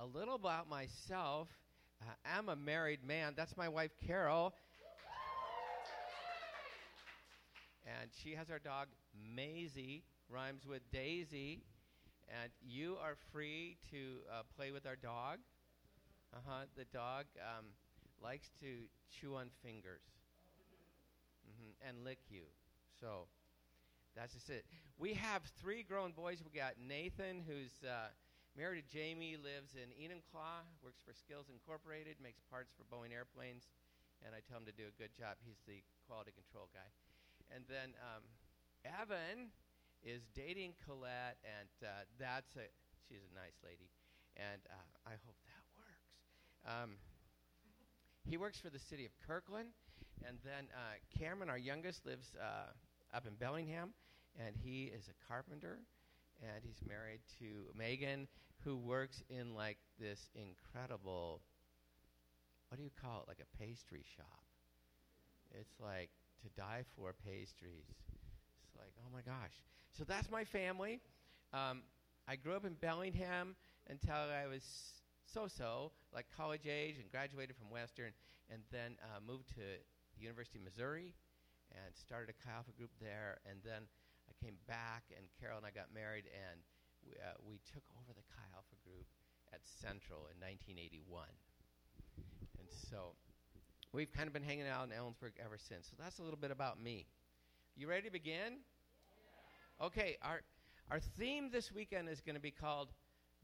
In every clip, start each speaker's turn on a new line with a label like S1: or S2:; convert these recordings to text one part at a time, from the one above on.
S1: a little about myself. Uh, I'm a married man. That's my wife, Carol. And she has our dog, Maisie, rhymes with Daisy. And you are free to uh, play with our dog. Uh huh. The dog um, likes to chew on fingers mm-hmm, and lick you. So that's just it. We have three grown boys. We got Nathan, who's uh, married to Jamie, lives in Enumclaw, works for Skills Incorporated, makes parts for Boeing airplanes, and I tell him to do a good job. He's the quality control guy. And then um, Evan is dating Colette, and uh, that's a she's a nice lady, and uh, I hope that works. Um, he works for the city of Kirkland, and then uh, Cameron, our youngest, lives uh, up in Bellingham, and he is a carpenter, and he's married to Megan, who works in like this incredible, what do you call it, like a pastry shop. It's like to die for pastries. It's like, oh my gosh. So that's my family. Um, I grew up in Bellingham until I was so so, like college age, and graduated from Western, and then uh, moved to the University of Missouri and started a Chi group there. And then I came back, and Carol and I got married, and we, uh, we took over the Chi Alpha group at Central in 1981. And so we've kind of been hanging out in Ellensburg ever since. So that's a little bit about me. You ready to begin? Yeah. Okay, our, our theme this weekend is going to be called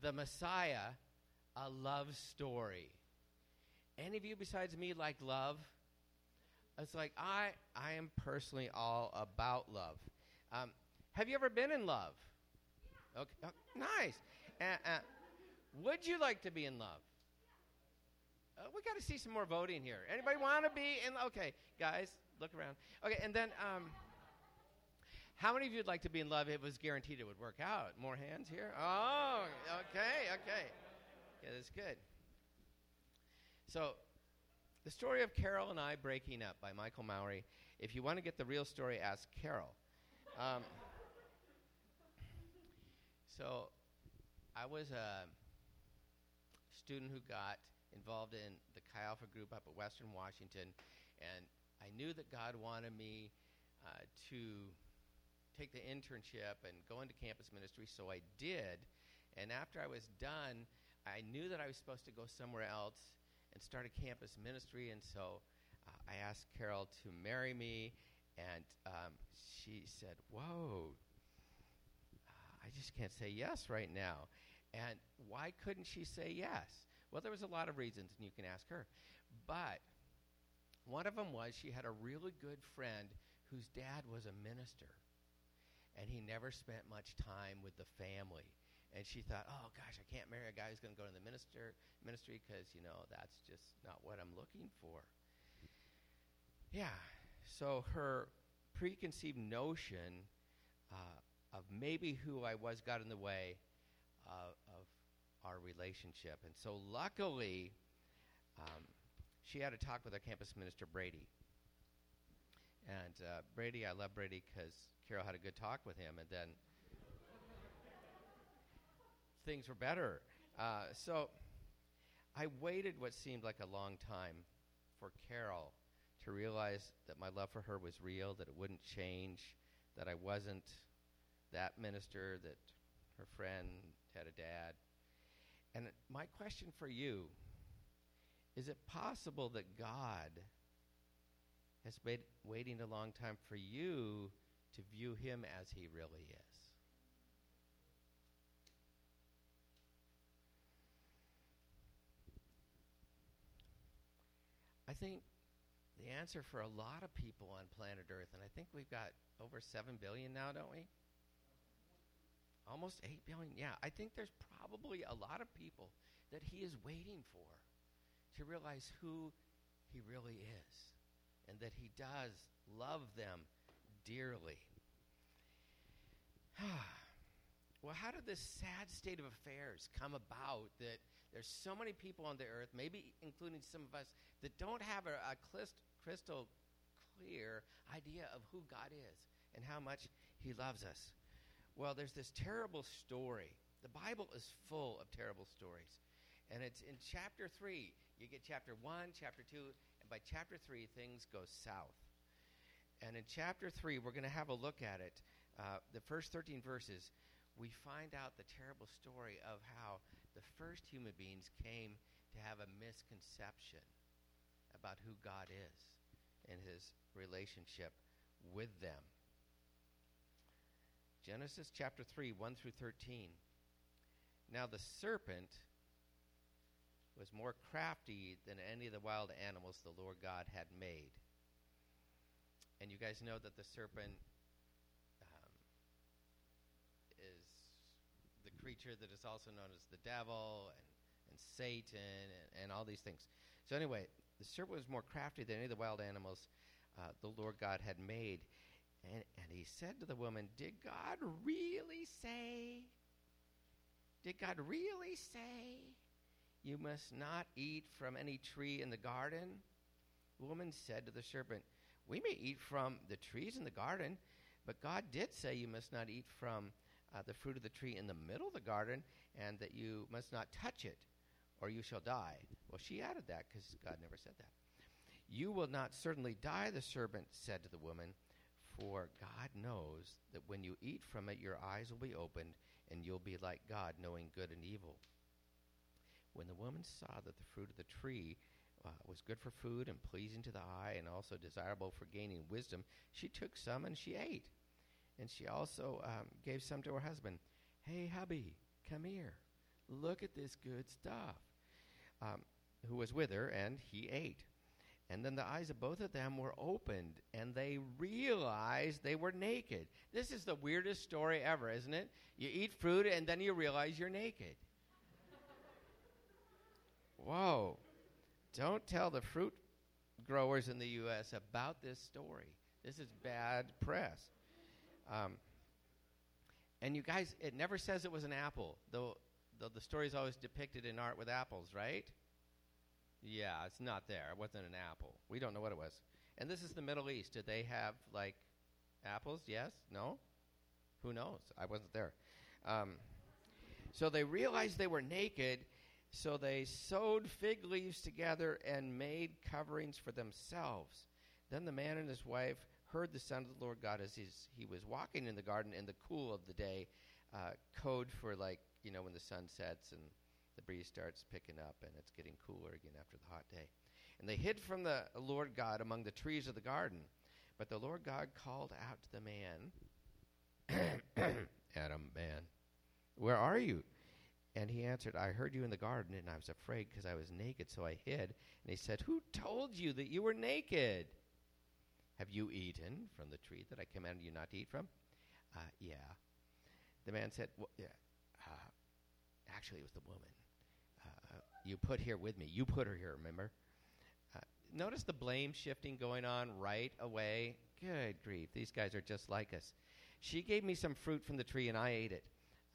S1: The Messiah, a Love Story. Any of you besides me like love? It's like I, I am personally all about love. Um, have you ever been in love? Okay, oh, nice. Uh, uh, would you like to be in love? Uh, we got to see some more voting here. Anybody want to be in? Okay, guys, look around. Okay, and then um, how many of you'd like to be in love? It was guaranteed it would work out. More hands here. Oh, okay, okay. Yeah, that's good. So the story of Carol and I breaking up by Michael Mowry. If you want to get the real story, ask Carol. Um, so I was a student who got involved in the Chi Alpha group up at Western Washington, and I knew that God wanted me uh, to take the internship and go into campus ministry, so I did. And after I was done, I knew that I was supposed to go somewhere else and start a campus ministry. And so uh, I asked Carol to marry me, and um, she said, Whoa, I just can't say yes right now. And why couldn't she say yes? Well, there was a lot of reasons, and you can ask her. But one of them was she had a really good friend whose dad was a minister, and he never spent much time with the family and she thought, "Oh gosh, I can't marry a guy who's going to go to the minister ministry because you know that's just not what I'm looking for." Yeah, so her preconceived notion uh, of maybe who I was got in the way uh, of our relationship, and so luckily, um, she had a talk with our campus minister Brady. And uh, Brady, I love Brady because Carol had a good talk with him, and then things were better. Uh, so I waited what seemed like a long time for Carol to realize that my love for her was real, that it wouldn't change, that I wasn't that minister, that her friend had a dad. And my question for you is it possible that God has been waiting a long time for you to view him as he really is? I think the answer for a lot of people on planet Earth, and I think we've got over 7 billion now, don't we? Almost 8 billion. Yeah, I think there's probably a lot of people that he is waiting for to realize who he really is and that he does love them dearly. well, how did this sad state of affairs come about that there's so many people on the earth, maybe including some of us, that don't have a, a crystal clear idea of who God is and how much He loves us. Well, there's this terrible story. The Bible is full of terrible stories. And it's in chapter 3. You get chapter 1, chapter 2, and by chapter 3, things go south. And in chapter 3, we're going to have a look at it. Uh, the first 13 verses, we find out the terrible story of how the first human beings came to have a misconception about who God is and his relationship with them. Genesis chapter 3, 1 through 13. Now the serpent was more crafty than any of the wild animals the Lord God had made. And you guys know that the serpent um, is the creature that is also known as the devil and, and Satan and, and all these things. So, anyway, the serpent was more crafty than any of the wild animals uh, the Lord God had made. And, and he said to the woman, Did God really say? Did God really say you must not eat from any tree in the garden? The woman said to the serpent, We may eat from the trees in the garden, but God did say you must not eat from uh, the fruit of the tree in the middle of the garden, and that you must not touch it, or you shall die. Well, she added that because God never said that. You will not certainly die, the serpent said to the woman, for God knows that when you eat from it, your eyes will be opened, and you'll be like God, knowing good and evil. When the woman saw that the fruit of the tree uh, was good for food and pleasing to the eye and also desirable for gaining wisdom, she took some and she ate. And she also um, gave some to her husband. Hey, hubby, come here. Look at this good stuff. Um, who was with her, and he ate. And then the eyes of both of them were opened, and they realized they were naked. This is the weirdest story ever, isn't it? You eat fruit, and then you realize you're naked. Whoa. Don't tell the fruit growers in the U.S. about this story. This is bad press. Um, and you guys, it never says it was an apple, though, though the story is always depicted in art with apples, right? Yeah, it's not there. It wasn't an apple. We don't know what it was. And this is the Middle East. Did they have, like, apples? Yes? No? Who knows? I wasn't there. Um, so they realized they were naked so they sewed fig leaves together and made coverings for themselves. Then the man and his wife heard the sound of the Lord God as he was walking in the garden in the cool of the day. Uh, code for like you know when the sun sets and breeze starts picking up and it's getting cooler again after the hot day. And they hid from the Lord God among the trees of the garden. But the Lord God called out to the man, Adam, man, where are you? And he answered, I heard you in the garden, and I was afraid because I was naked, so I hid. And he said, Who told you that you were naked? Have you eaten from the tree that I commanded you not to eat from? Uh, yeah. The man said, well, yeah. Uh, actually, it was the woman. You put here with me. You put her here, remember? Uh, notice the blame shifting going on right away. Good grief. These guys are just like us. She gave me some fruit from the tree, and I ate it.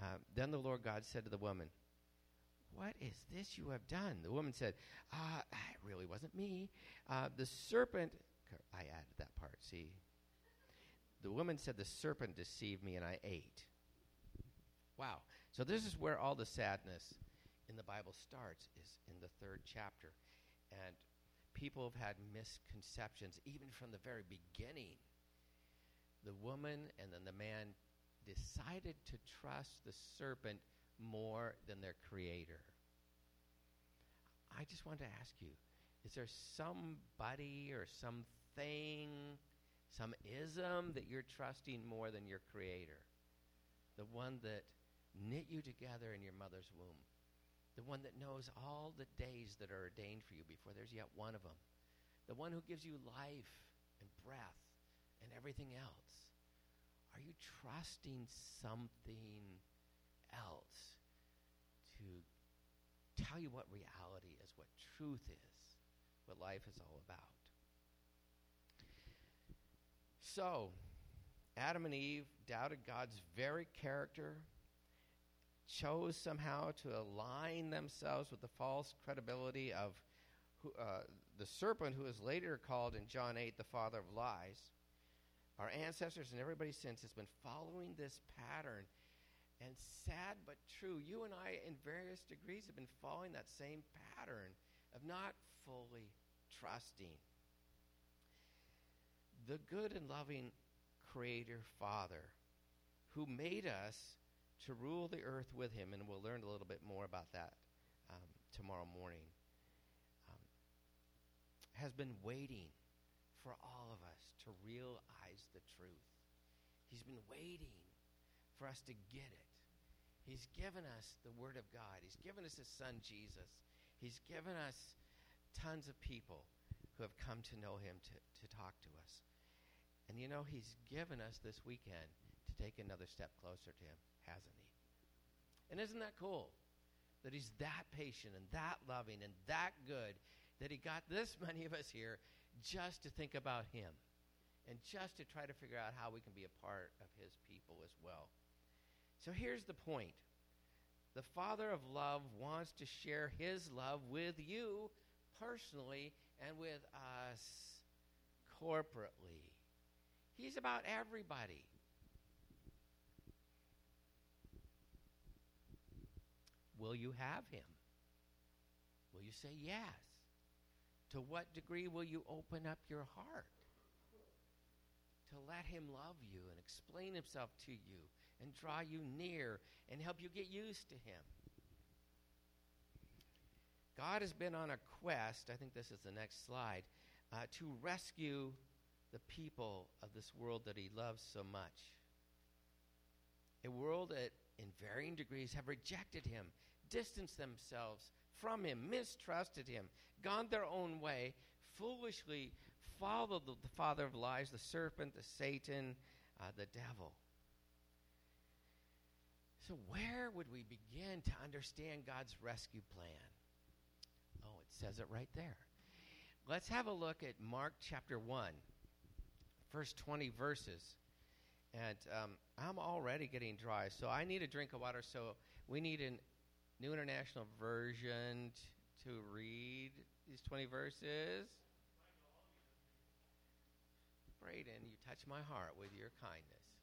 S1: Uh, then the Lord God said to the woman, What is this you have done? The woman said, uh, It really wasn't me. Uh, the serpent, I added that part, see. The woman said, The serpent deceived me and I ate. Wow. So this is where all the sadness in the Bible starts, is in the third chapter. And people have had misconceptions even from the very beginning. The woman and then the man decided to trust the serpent more than their creator. I just want to ask you is there somebody or something, some ism that you're trusting more than your creator? The one that knit you together in your mother's womb. The one that knows all the days that are ordained for you before there's yet one of them. The one who gives you life and breath and everything else. Are you trusting something else to tell you what reality is, what truth is, what life is all about? So, Adam and Eve doubted God's very character, chose somehow to align themselves with the false credibility of who, uh, the serpent, who is later called in John 8 the father of lies our ancestors and everybody since has been following this pattern And sad but true, you and I, in various degrees, have been following that same pattern of not fully trusting. The good and loving Creator Father who made us to rule the earth with Him, and we'll learn a little bit more about that um, tomorrow morning, um, has been waiting for all of us to realize the truth. He's been waiting for us to get it. He's given us the Word of God. He's given us His Son, Jesus. He's given us tons of people who have come to know Him to, to talk to us. And you know, He's given us this weekend to take another step closer to Him, hasn't? And isn't that cool? That He's that patient and that loving and that good that He got this many of us here just to think about Him and just to try to figure out how we can be a part of His people as well. So here's the point the Father of love wants to share His love with you personally and with us corporately. He's about everybody. Will you have Him? Will you say yes? To what degree will you open up your heart to let Him love you and explain Himself to you and draw you near and help you get used to Him. God has been on a quest, I think this is the next slide, uh, to rescue the people of this world that He loves so much. A world that, in varying degrees, have rejected Him, distanced themselves from Him, mistrusted Him, gone their own way, foolishly followed the, the father of lies, the serpent, the Satan, uh, the devil. So, where would we begin to understand God's rescue plan? Oh, it says it right there. Let's have a look at Mark chapter 1, first 20 verses. And um, I'm already getting dry, so I need a drink of water. So, we need a New International Version t- to read these 20 verses. Braden, you touch my heart with your kindness.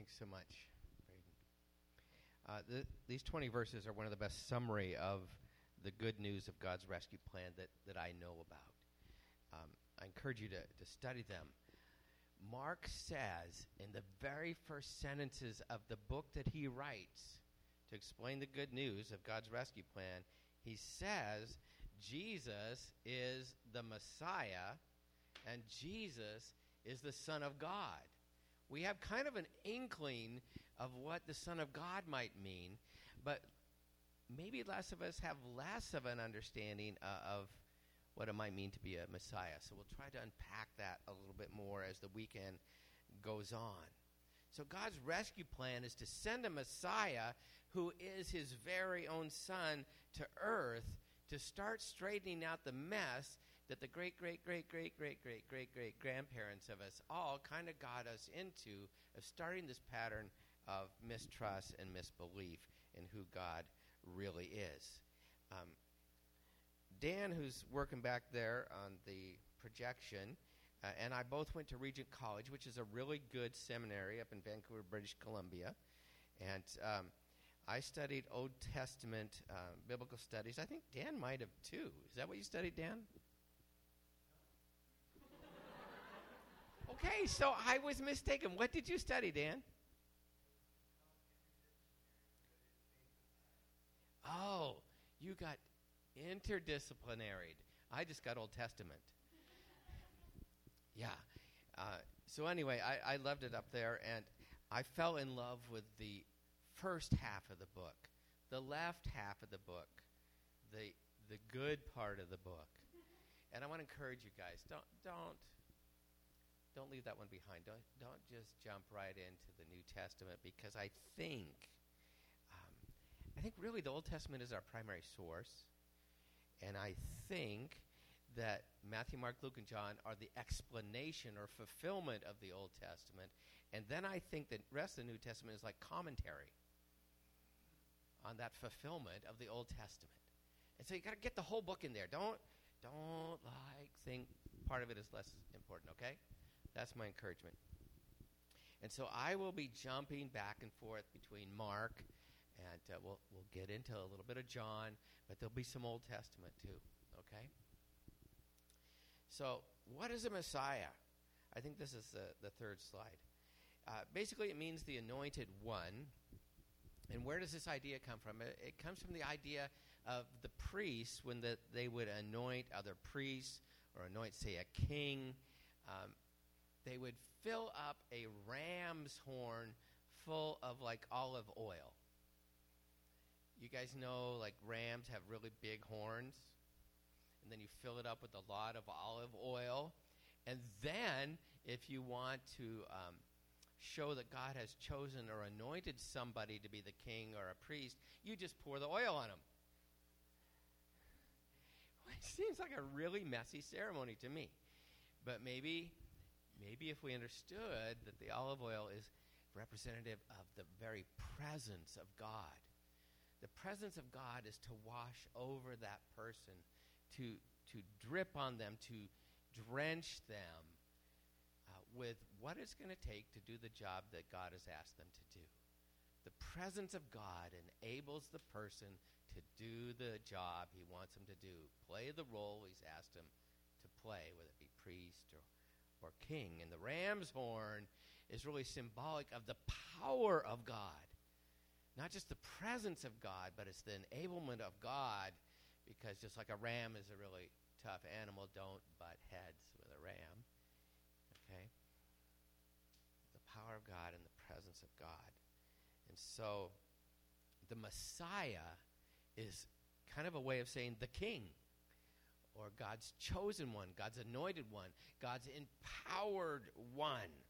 S1: Thanks so much. Uh, the, these 20 verses are one of the best summary of the good news of God's rescue plan that, that I know about. Um, I encourage you to, to study them. Mark says in the very first sentences of the book that he writes to explain the good news of God's rescue plan, he says Jesus is the Messiah and Jesus is the Son of God. We have kind of an inkling of what the Son of God might mean, but maybe less of us have less of an understanding uh, of what it might mean to be a Messiah. So we'll try to unpack that a little bit more as the weekend goes on. So God's rescue plan is to send a Messiah who is his very own son to earth to start straightening out the mess that the great, great, great, great, great, great, great, great grandparents of us all kind of got us into of starting this pattern of mistrust and misbelief in who God really is. Um, Dan, who's working back there on the projection, uh, and I both went to Regent College, which is a really good seminary up in Vancouver, British Columbia. And um, I studied Old Testament uh, biblical studies. I think Dan might have too. Is that what you studied, Dan? Okay, so I was mistaken. What did you study, Dan? Oh, you got interdisciplinary. I just got Old Testament. yeah. Uh, so anyway, I, I loved it up there, and I fell in love with the first half of the book, the left half of the book, the the good part of the book. And I want to encourage you guys don't don't don't leave that one behind. Don't don't just jump right into the New Testament because I think um, I think really the Old Testament is our primary source. And I think that Matthew, Mark, Luke, and John are the explanation or fulfillment of the Old Testament. And then I think the rest of the New Testament is like commentary on that fulfillment of the Old Testament. And so you got to get the whole book in there. Don't don't like think part of it is less important, okay? That's my encouragement. And so I will be jumping back and forth between Mark and uh, we'll we'll get into a little bit of John, but there'll be some Old Testament too. Okay. So, what is a Messiah? I think this is the, the third slide. Uh, basically, it means the anointed one. And where does this idea come from? It, it comes from the idea of the priests when the, they would anoint other priests or anoint, say, a king. Um, they would fill up a ram's horn full of like olive oil. You guys know like rams have really big horns. And then you fill it up with a lot of olive oil. And then, if you want to um, show that God has chosen or anointed somebody to be the king or a priest, you just pour the oil on them. It seems like a really messy ceremony to me. But maybe, maybe if we understood that the olive oil is representative of the very presence of God the presence of God is to wash over that person, to, to drip on them, to drench them uh, with what it's going to take to do the job that God has asked them to do. The presence of God enables the person to do the job he wants him to do, play the role he's asked him to play, whether it be priest or, or king. And the ram's horn is really symbolic of the power of God not just the presence of God, but it's the enablement of God. Because just like a ram is a really tough animal, don't butt heads with a ram. Okay? The power of God and the presence of God. And so the Messiah is kind of a way of saying the king or God's chosen one, God's anointed one, God's empowered one.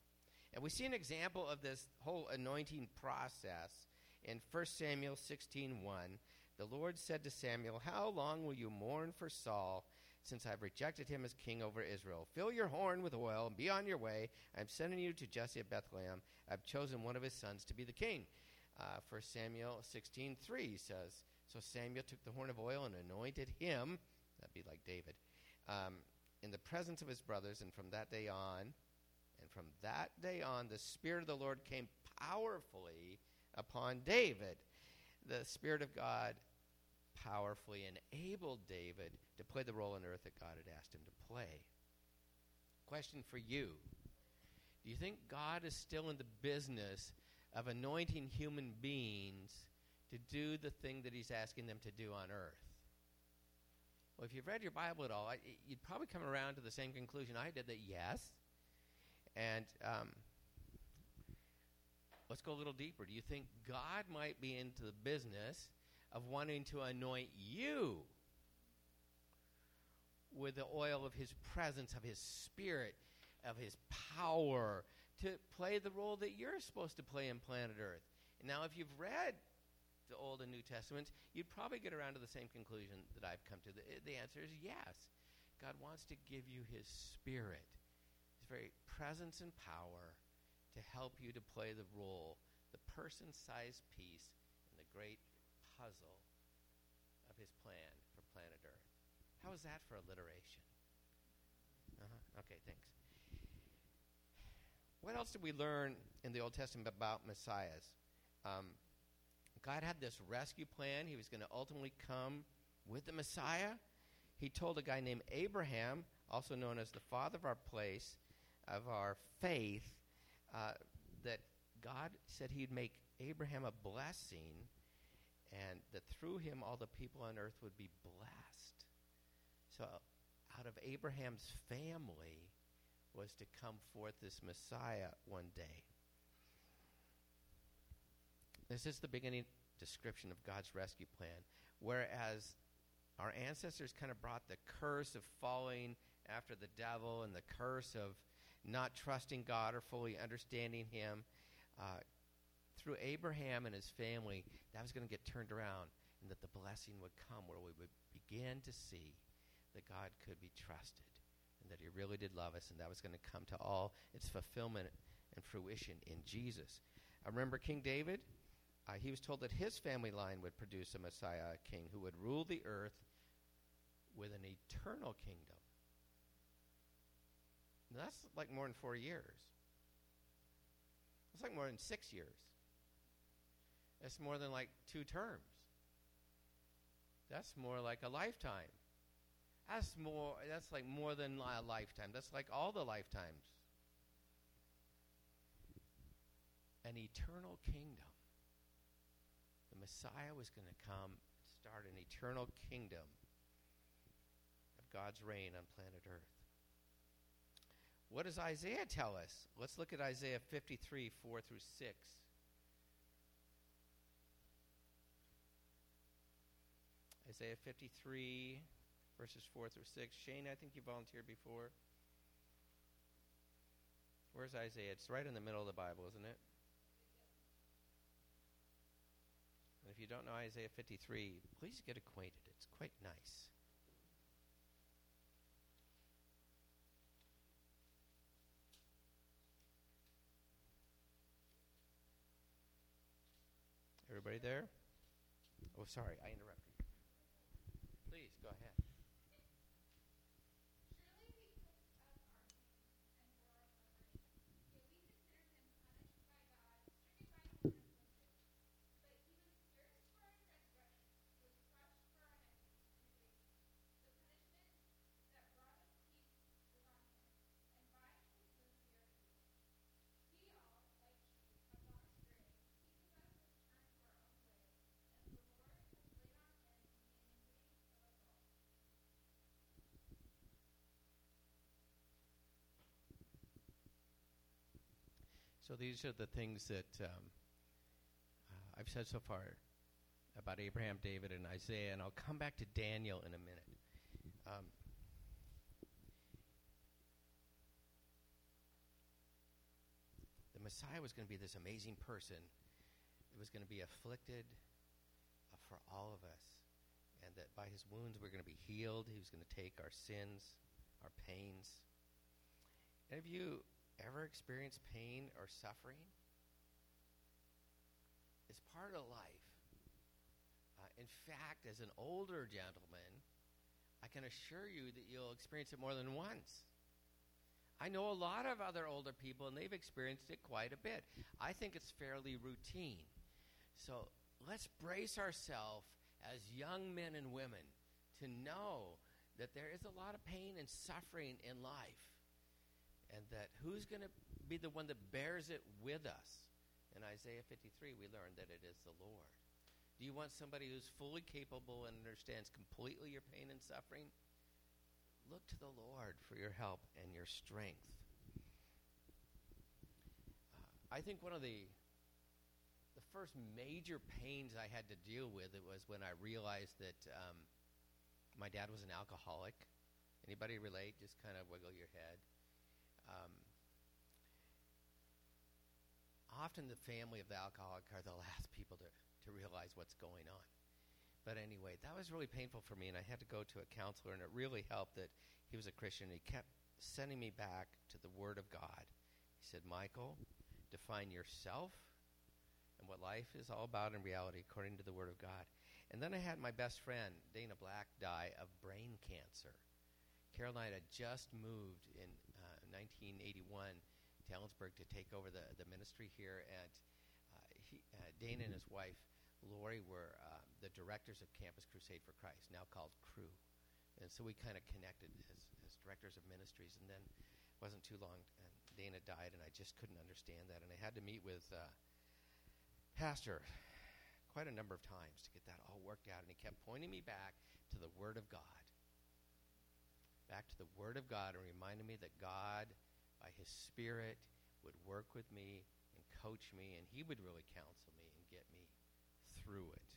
S1: And we see an example of this whole anointing process in 1 Samuel 16:1, the Lord said to Samuel, "How long will you mourn for Saul, since I've rejected him as king over Israel? Fill your horn with oil and be on your way. I'm sending you to Jesse at Bethlehem. I've chosen one of his sons to be the king." Uh, 1 Samuel 16:3 says, "So Samuel took the horn of oil and anointed him, that'd be like David, um, in the presence of his brothers, and from that day on, and from that day on, the Spirit of the Lord came powerfully upon David. The Spirit of God powerfully enabled David to play the role on earth that God had asked him to play. Question for you Do you think God is still in the business of anointing human beings to do the thing that He's asking them to do on earth? Well, if you've read your Bible at all, I, you'd probably come around to the same conclusion I did that yes. And um, let's go a little deeper. Do you think God might be into the business of wanting to anoint you with the oil of His presence, of His Spirit, of His power, to play the role that you're supposed to play in planet Earth? Now, if you've read the Old and New Testaments, you'd probably get around to the same conclusion that I've come to. The, the answer is yes. God wants to give you His Spirit, His very presence and power to help you to play the role, the person sized piece in the great puzzle of His plan for planet Earth. How is that for alliteration? Uh-huh. Okay, thanks. What else did we learn in the Old Testament about messiahs? Um, God had this rescue plan. He was going to ultimately come with the Messiah. He told a guy named Abraham, also known as the father of our place, of our faith, uh, that God said he'd make Abraham a blessing and that through him all the people on earth would be blessed. So out of Abraham's family was to come forth this Messiah one day. This is the beginning description of God's rescue plan. Whereas our ancestors kind of brought the curse of falling after the devil and the curse of not trusting God or fully understanding Him. Uh, through Abraham and his family, that was going to get turned around, and that the blessing would come where we would begin to see that God could be trusted, and that He really did love us, and that was going to come to all its fulfillment and fruition in Jesus. I remember King David uh, he was told that his family line would produce a Messiah, a king, who would rule the earth with an eternal kingdom. Now, that's like more than four years. That's like more than six years. That's more than like two terms. That's more like a lifetime. That's more. That's like more than a lifetime. That's like all the lifetimes. An eternal kingdom. Messiah was going to come and start an eternal kingdom of God's reign on planet Earth. What does Isaiah tell us? Let's look at Isaiah 53, 4 through 6. Isaiah 53, verses 4 through 6. Shane, I think you volunteered before. Where's Isaiah? It's right in the middle of the Bible, isn't it? You don't know Isaiah 53, please get acquainted. It's quite nice. Everybody there? Oh, sorry, I interrupted. Please, go ahead. So these are the things that um, uh, I've said so far about Abraham, David, and Isaiah, and I'll come back to Daniel in a minute. Um, the Messiah was going to be this amazing person. It was going to be afflicted uh, for all of us, and that by his wounds we're going to be healed. He was going to take our sins, our pains. Any of you ever experienced pain or suffering? It's part of life. Uh, in fact, as an older gentleman, I can assure you that you'll experience it more than once. I know a lot of other older people, and they've experienced it quite a bit. I think it's fairly routine. So let's brace ourselves as young men and women to know that there is a lot of pain and suffering in life and that who's going to be the one that bears it with us. In Isaiah 53, we learn that it is the Lord. Do you want somebody who's fully capable and understands completely your pain and suffering? Look to the Lord for your help and your strength. Uh, I think one of the the first major pains I had to deal with it was when I realized that um, my dad was an alcoholic. Anybody relate? Just kind of wiggle your head. Um, often the family of the alcoholic are the last people to, to realize what's going on. But anyway, that was really painful for me, and I had to go to a counselor, and it really helped that he was a Christian. He kept sending me back to the Word of God. He said, Michael, define yourself and what life is all about in reality according to the Word of God. And then I had my best friend, Dana Black, die of brain cancer. Carol and I had just moved in 1981 to Ellensburg to take over the, the ministry here, and uh, he, uh, Dana and his wife, Lori, were uh, the directors of Campus Crusade for Christ, now called Cru. And so we kind of connected as, as directors of ministries, and then it wasn't too long, and Dana died, and I just couldn't understand that, and I had to meet with uh, Pastor quite a number of times to get that all worked out, and he kept pointing me back to the Word of God. Back to the Word of God and reminded me that God, by His Spirit, would work with me and coach me, and He would really counsel me and get me through it.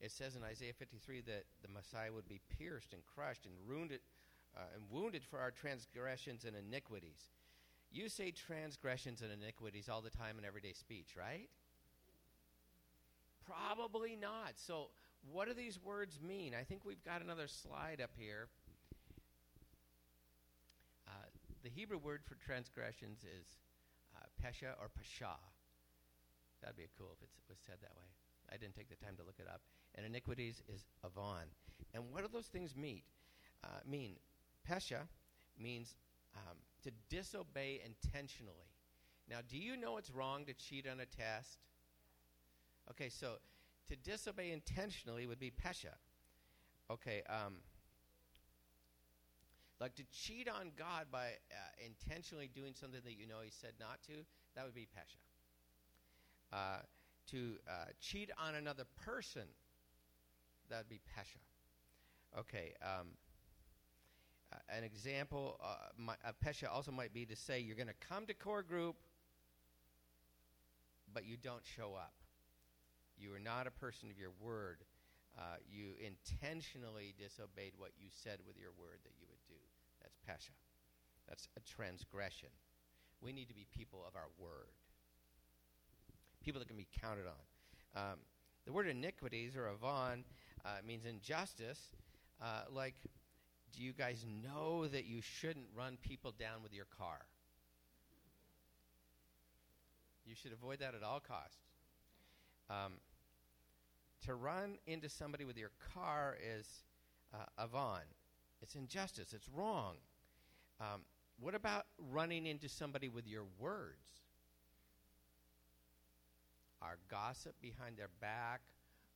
S1: It says in Isaiah 53 that the Messiah would be pierced and crushed and wounded, uh, and wounded for our transgressions and iniquities. You say transgressions and iniquities all the time in everyday speech, right? Probably not. So, what do these words mean? I think we've got another slide up here. Uh, the Hebrew word for transgressions is uh, pesha or pasha. That'd be cool if it was said that way. I didn't take the time to look it up. And iniquities is avon. And what do those things mean? Uh, mean pesha means um, to disobey intentionally. Now, do you know it's wrong to cheat on a test? Okay, so to disobey intentionally would be pesha. Okay, um, like to cheat on God by uh, intentionally doing something that you know He said not to, that would be pesha. Uh, to uh, cheat on another person, that would be pesha. Okay, um, uh, an example uh, my, uh, pesha also might be to say you're going to come to core group, but you don't show up. You are not a person of your word. Uh, you intentionally disobeyed what you said with your word that you would do. That's pesha. That's a transgression. We need to be people of our word, people that can be counted on. Um, the word iniquities or avon uh, means injustice, uh, like do you guys know that you shouldn't run people down with your car? You should avoid that at all costs. Um, to run into somebody with your car is uh, avon. It's injustice. It's wrong. Um, what about running into somebody with your words? Our gossip behind their back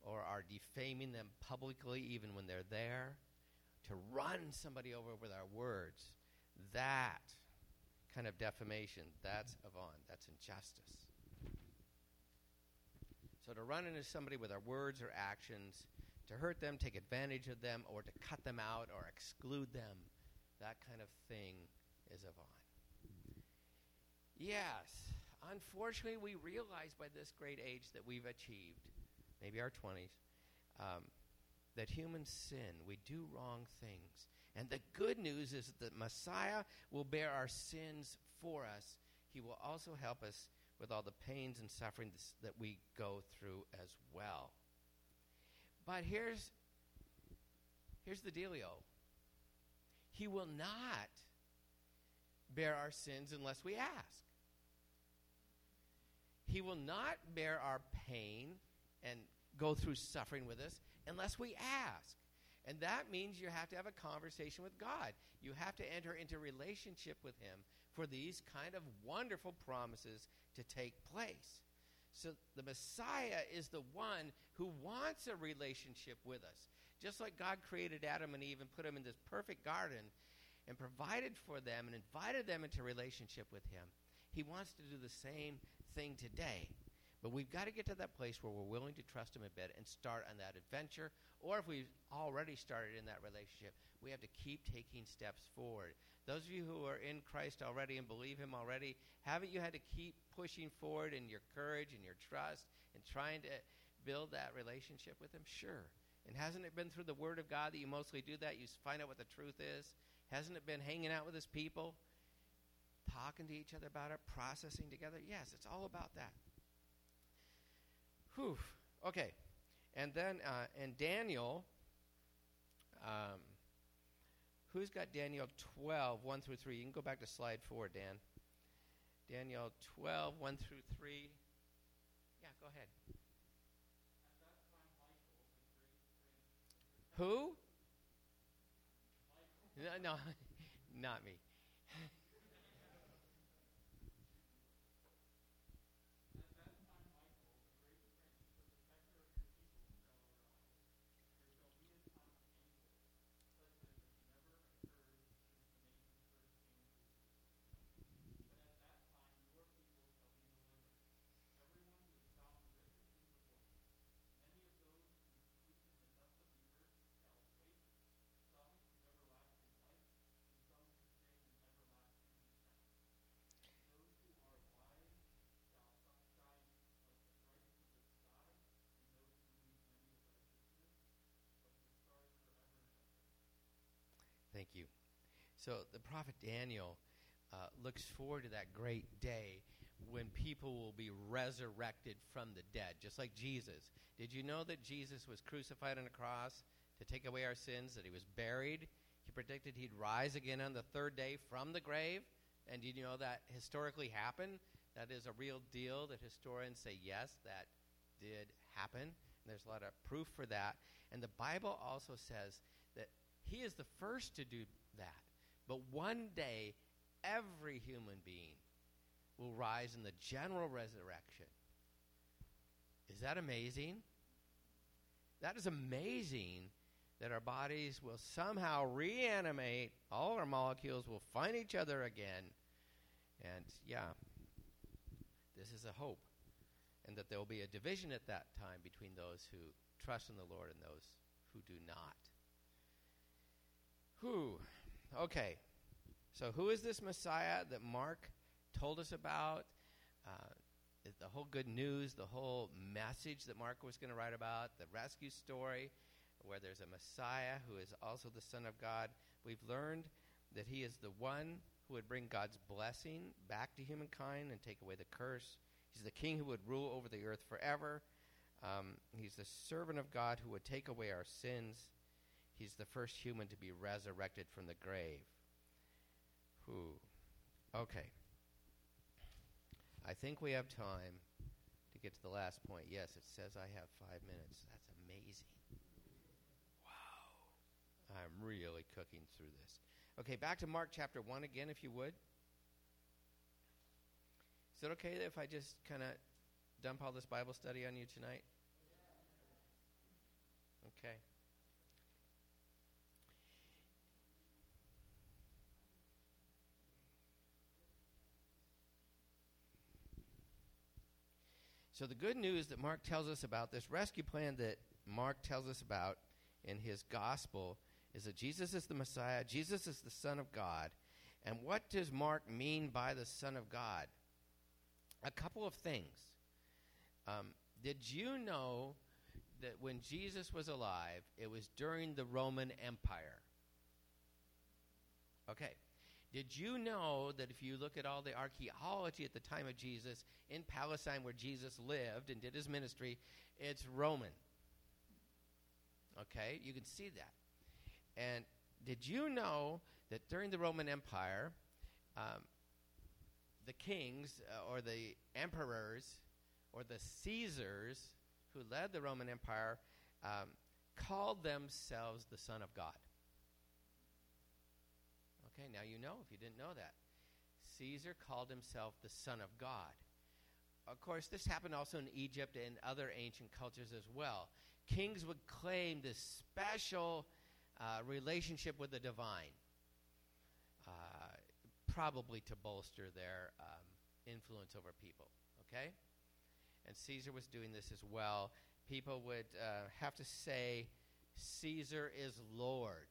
S1: or our defaming them publicly even when they're there? to run somebody over with our words, that kind of defamation, that's avon, that's injustice. So to run into somebody with our words or actions, to hurt them, take advantage of them, or to cut them out or exclude them, that kind of thing is avon. Yes, unfortunately, we realize by this great age that we've achieved, maybe our 20s, um, that humans sin. We do wrong things. And the good news is that Messiah will bear our sins for us. He will also help us with all the pains and sufferings that we go through as well. But here's here's the dealio. He will not bear our sins unless we ask. He will not bear our pain and go through suffering with us unless we ask. And that means you have to have a conversation with God. You have to enter into relationship with Him for these kind of wonderful promises to take place. So the Messiah is the one who wants a relationship with us. Just like God created Adam and Eve and put them in this perfect garden, and provided for them and invited them into relationship with Him, He wants to do the same thing today. But we've got to get to that place where we're willing to trust Him a bit and start on that adventure. Or if we've already started in that relationship, we have to keep taking steps forward. Those of you who are in Christ already and believe Him already, haven't you had to keep pushing forward in your courage and your trust and trying to build that relationship with Him? Sure. And hasn't it been through the Word of God that you mostly do that? You find out what the truth is? Hasn't it been hanging out with His people? Talking to each other about it, processing together? Yes, it's all about that. Whew. Okay. And then, uh, and Daniel, um, who's got Daniel 12, 1 through 3? You can go back to slide 4, Dan. Daniel 12, 1 through 3. Yeah, go ahead. Who? No, no, not me. Thank you. So the prophet Daniel uh, looks forward to that great day when people will be resurrected from the dead, just like Jesus. Did you know that Jesus was crucified on a cross to take away our sins, that he was buried? He predicted he'd rise again on the third day from the grave. And did you know that historically happened? That is a real deal that historians say, yes, that did happen. And there's a lot of proof for that. And the Bible also says that he is the first to do that. But one day, every human being will rise in the general resurrection. Is that amazing? That is amazing that our bodies will somehow reanimate, all our molecules will find each other again. And yeah, this is a hope. And that there will be a division at that time between those who trust in the Lord and those who do not. Who? Okay. So, who is this Messiah that Mark told us about? Uh, the whole good news, the whole message that Mark was going to write about, the rescue story, where there's a Messiah who is also the Son of God. We've learned that he is the one who would bring God's blessing back to humankind and take away the curse. He's the king who would rule over the earth forever. Um, he's the servant of God who would take away our sins. He's the first human to be resurrected from the grave. Who? Okay. I think we have time to get to the last point. Yes, it says I have five minutes. That's amazing. Wow. I'm really cooking through this. Okay, back to Mark chapter 1 again, if you would. Is it okay if I just kind of dump all this Bible study on you tonight? Okay. So, the good news that Mark tells us about, this rescue plan that Mark tells us about in his gospel, is that Jesus is the Messiah, Jesus is the Son of God. And what does Mark mean by the Son of God? A couple of things. Um, did you know that when Jesus was alive, it was during the Roman Empire? Okay. Did you know that if you look at all the archaeology at the time of Jesus in Palestine where Jesus lived and did his ministry, it's Roman? Okay, you can see that. And did you know that during the Roman Empire, um, the kings uh, or the emperors or the Caesars who led the Roman Empire um, called themselves the Son of God? Okay, now you know if you didn't know that. Caesar called himself the Son of God. Of course, this happened also in Egypt and other ancient cultures as well. Kings would claim this special uh, relationship with the divine. probably to bolster their um, influence over people. Okay? And Caesar was doing this as well. People would uh, have to say, Caesar is Lord.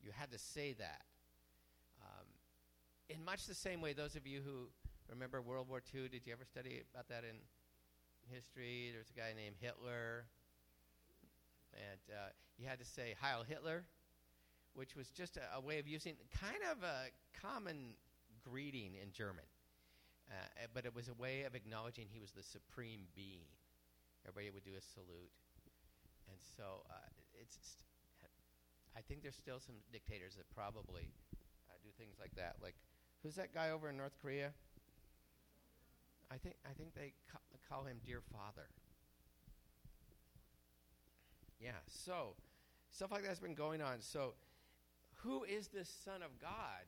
S1: You had to say that. In much the same way, those of you who remember World War II, did you ever study about that in history? There's a guy named Hitler. And uh, you had to say, Heil Hitler, which was just a, a way of using kind of a common greeting in German. Uh, but it was a way of acknowledging he was the supreme being. Everybody would do a salute. And so uh, it's, I think there's still some dictators that probably uh, do things like that. Like, who's that guy over in North Korea? I think I think they ca- call him Dear Father. Yeah. So stuff like that's been going on. So, who is this Son of God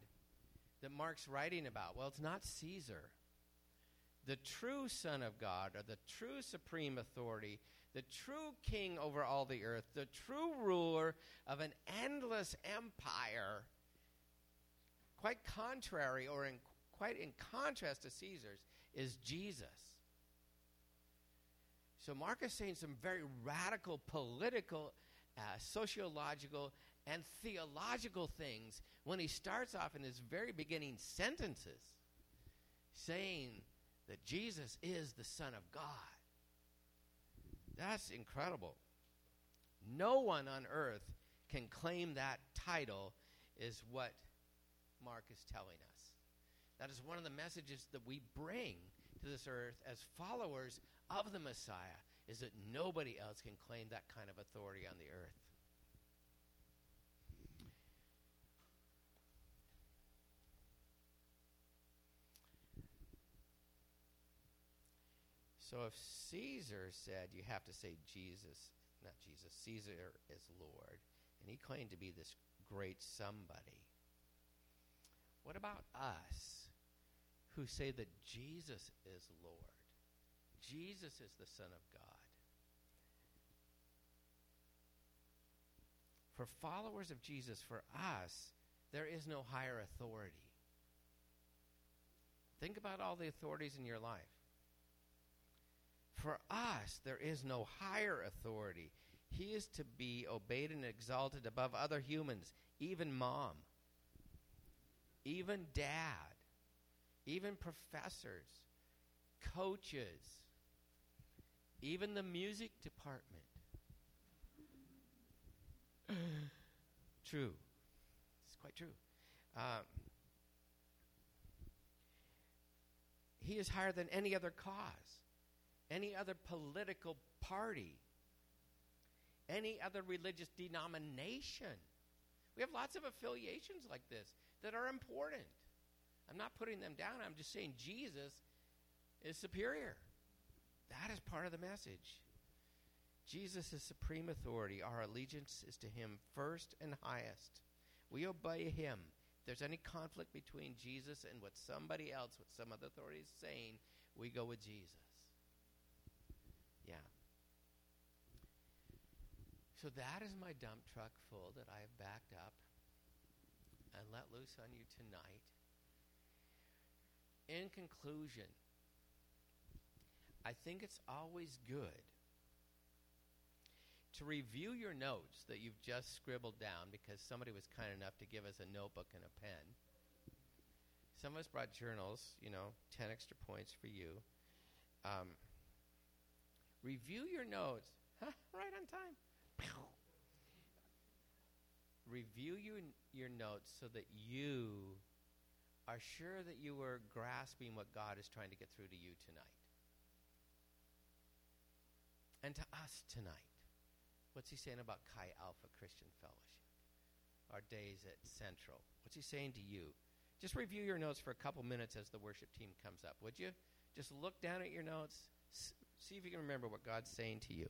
S1: that Mark's writing about? Well, it's not Caesar. The true Son of God, or the true supreme authority, the true king over all the earth, the true ruler of an endless empire, quite contrary or in, quite in contrast to Caesar's, is Jesus. So Mark is saying some very radical political, uh, sociological, and theological things when he starts off in his very beginning sentences saying that Jesus is the Son of God. That's incredible. No one on earth can claim that title, is what Mark is telling us. That is one of the messages that we bring to this earth as followers of the Messiah, is that nobody else can claim that kind of authority on the earth. So if Caesar said you have to say Jesus, not Jesus, Caesar is Lord, and he claimed to be this great somebody, what about us who say that Jesus is Lord? Jesus is the Son of God. For followers of Jesus, for us, there is no higher authority. Think about all the authorities in your life. For us, there is no higher authority. He is to be obeyed and exalted above other humans, even mom, even dad, even professors, coaches, even the music department. true. It's quite true. Um, he is higher than any other cause any other political party, any other religious denomination. We have lots of affiliations like this that are important. I'm not putting them down. I'm just saying Jesus is superior. That is part of the message. Jesus is supreme authority. Our allegiance is to him first and highest. We obey him. If there's any conflict between Jesus and what somebody else, what some other authority is saying, we go with Jesus. Yeah. So that is my dump truck full that I have backed up and let loose on you tonight. In conclusion, I think it's always good to review your notes that you've just scribbled down because somebody was kind enough to give us a notebook and a pen. Some of us brought journals, you know, 10 extra points for you. Um, Review your notes. Huh? Right on time. Review your, your notes so that you are sure that you are grasping what God is trying to get through to you tonight. And to us tonight. What's he saying about Chi Alpha Christian Fellowship? Our days at Central. What's he saying to you? Just review your notes for a couple minutes as the worship team comes up, would you? Just look down at your notes, See if you can remember what God's saying to you.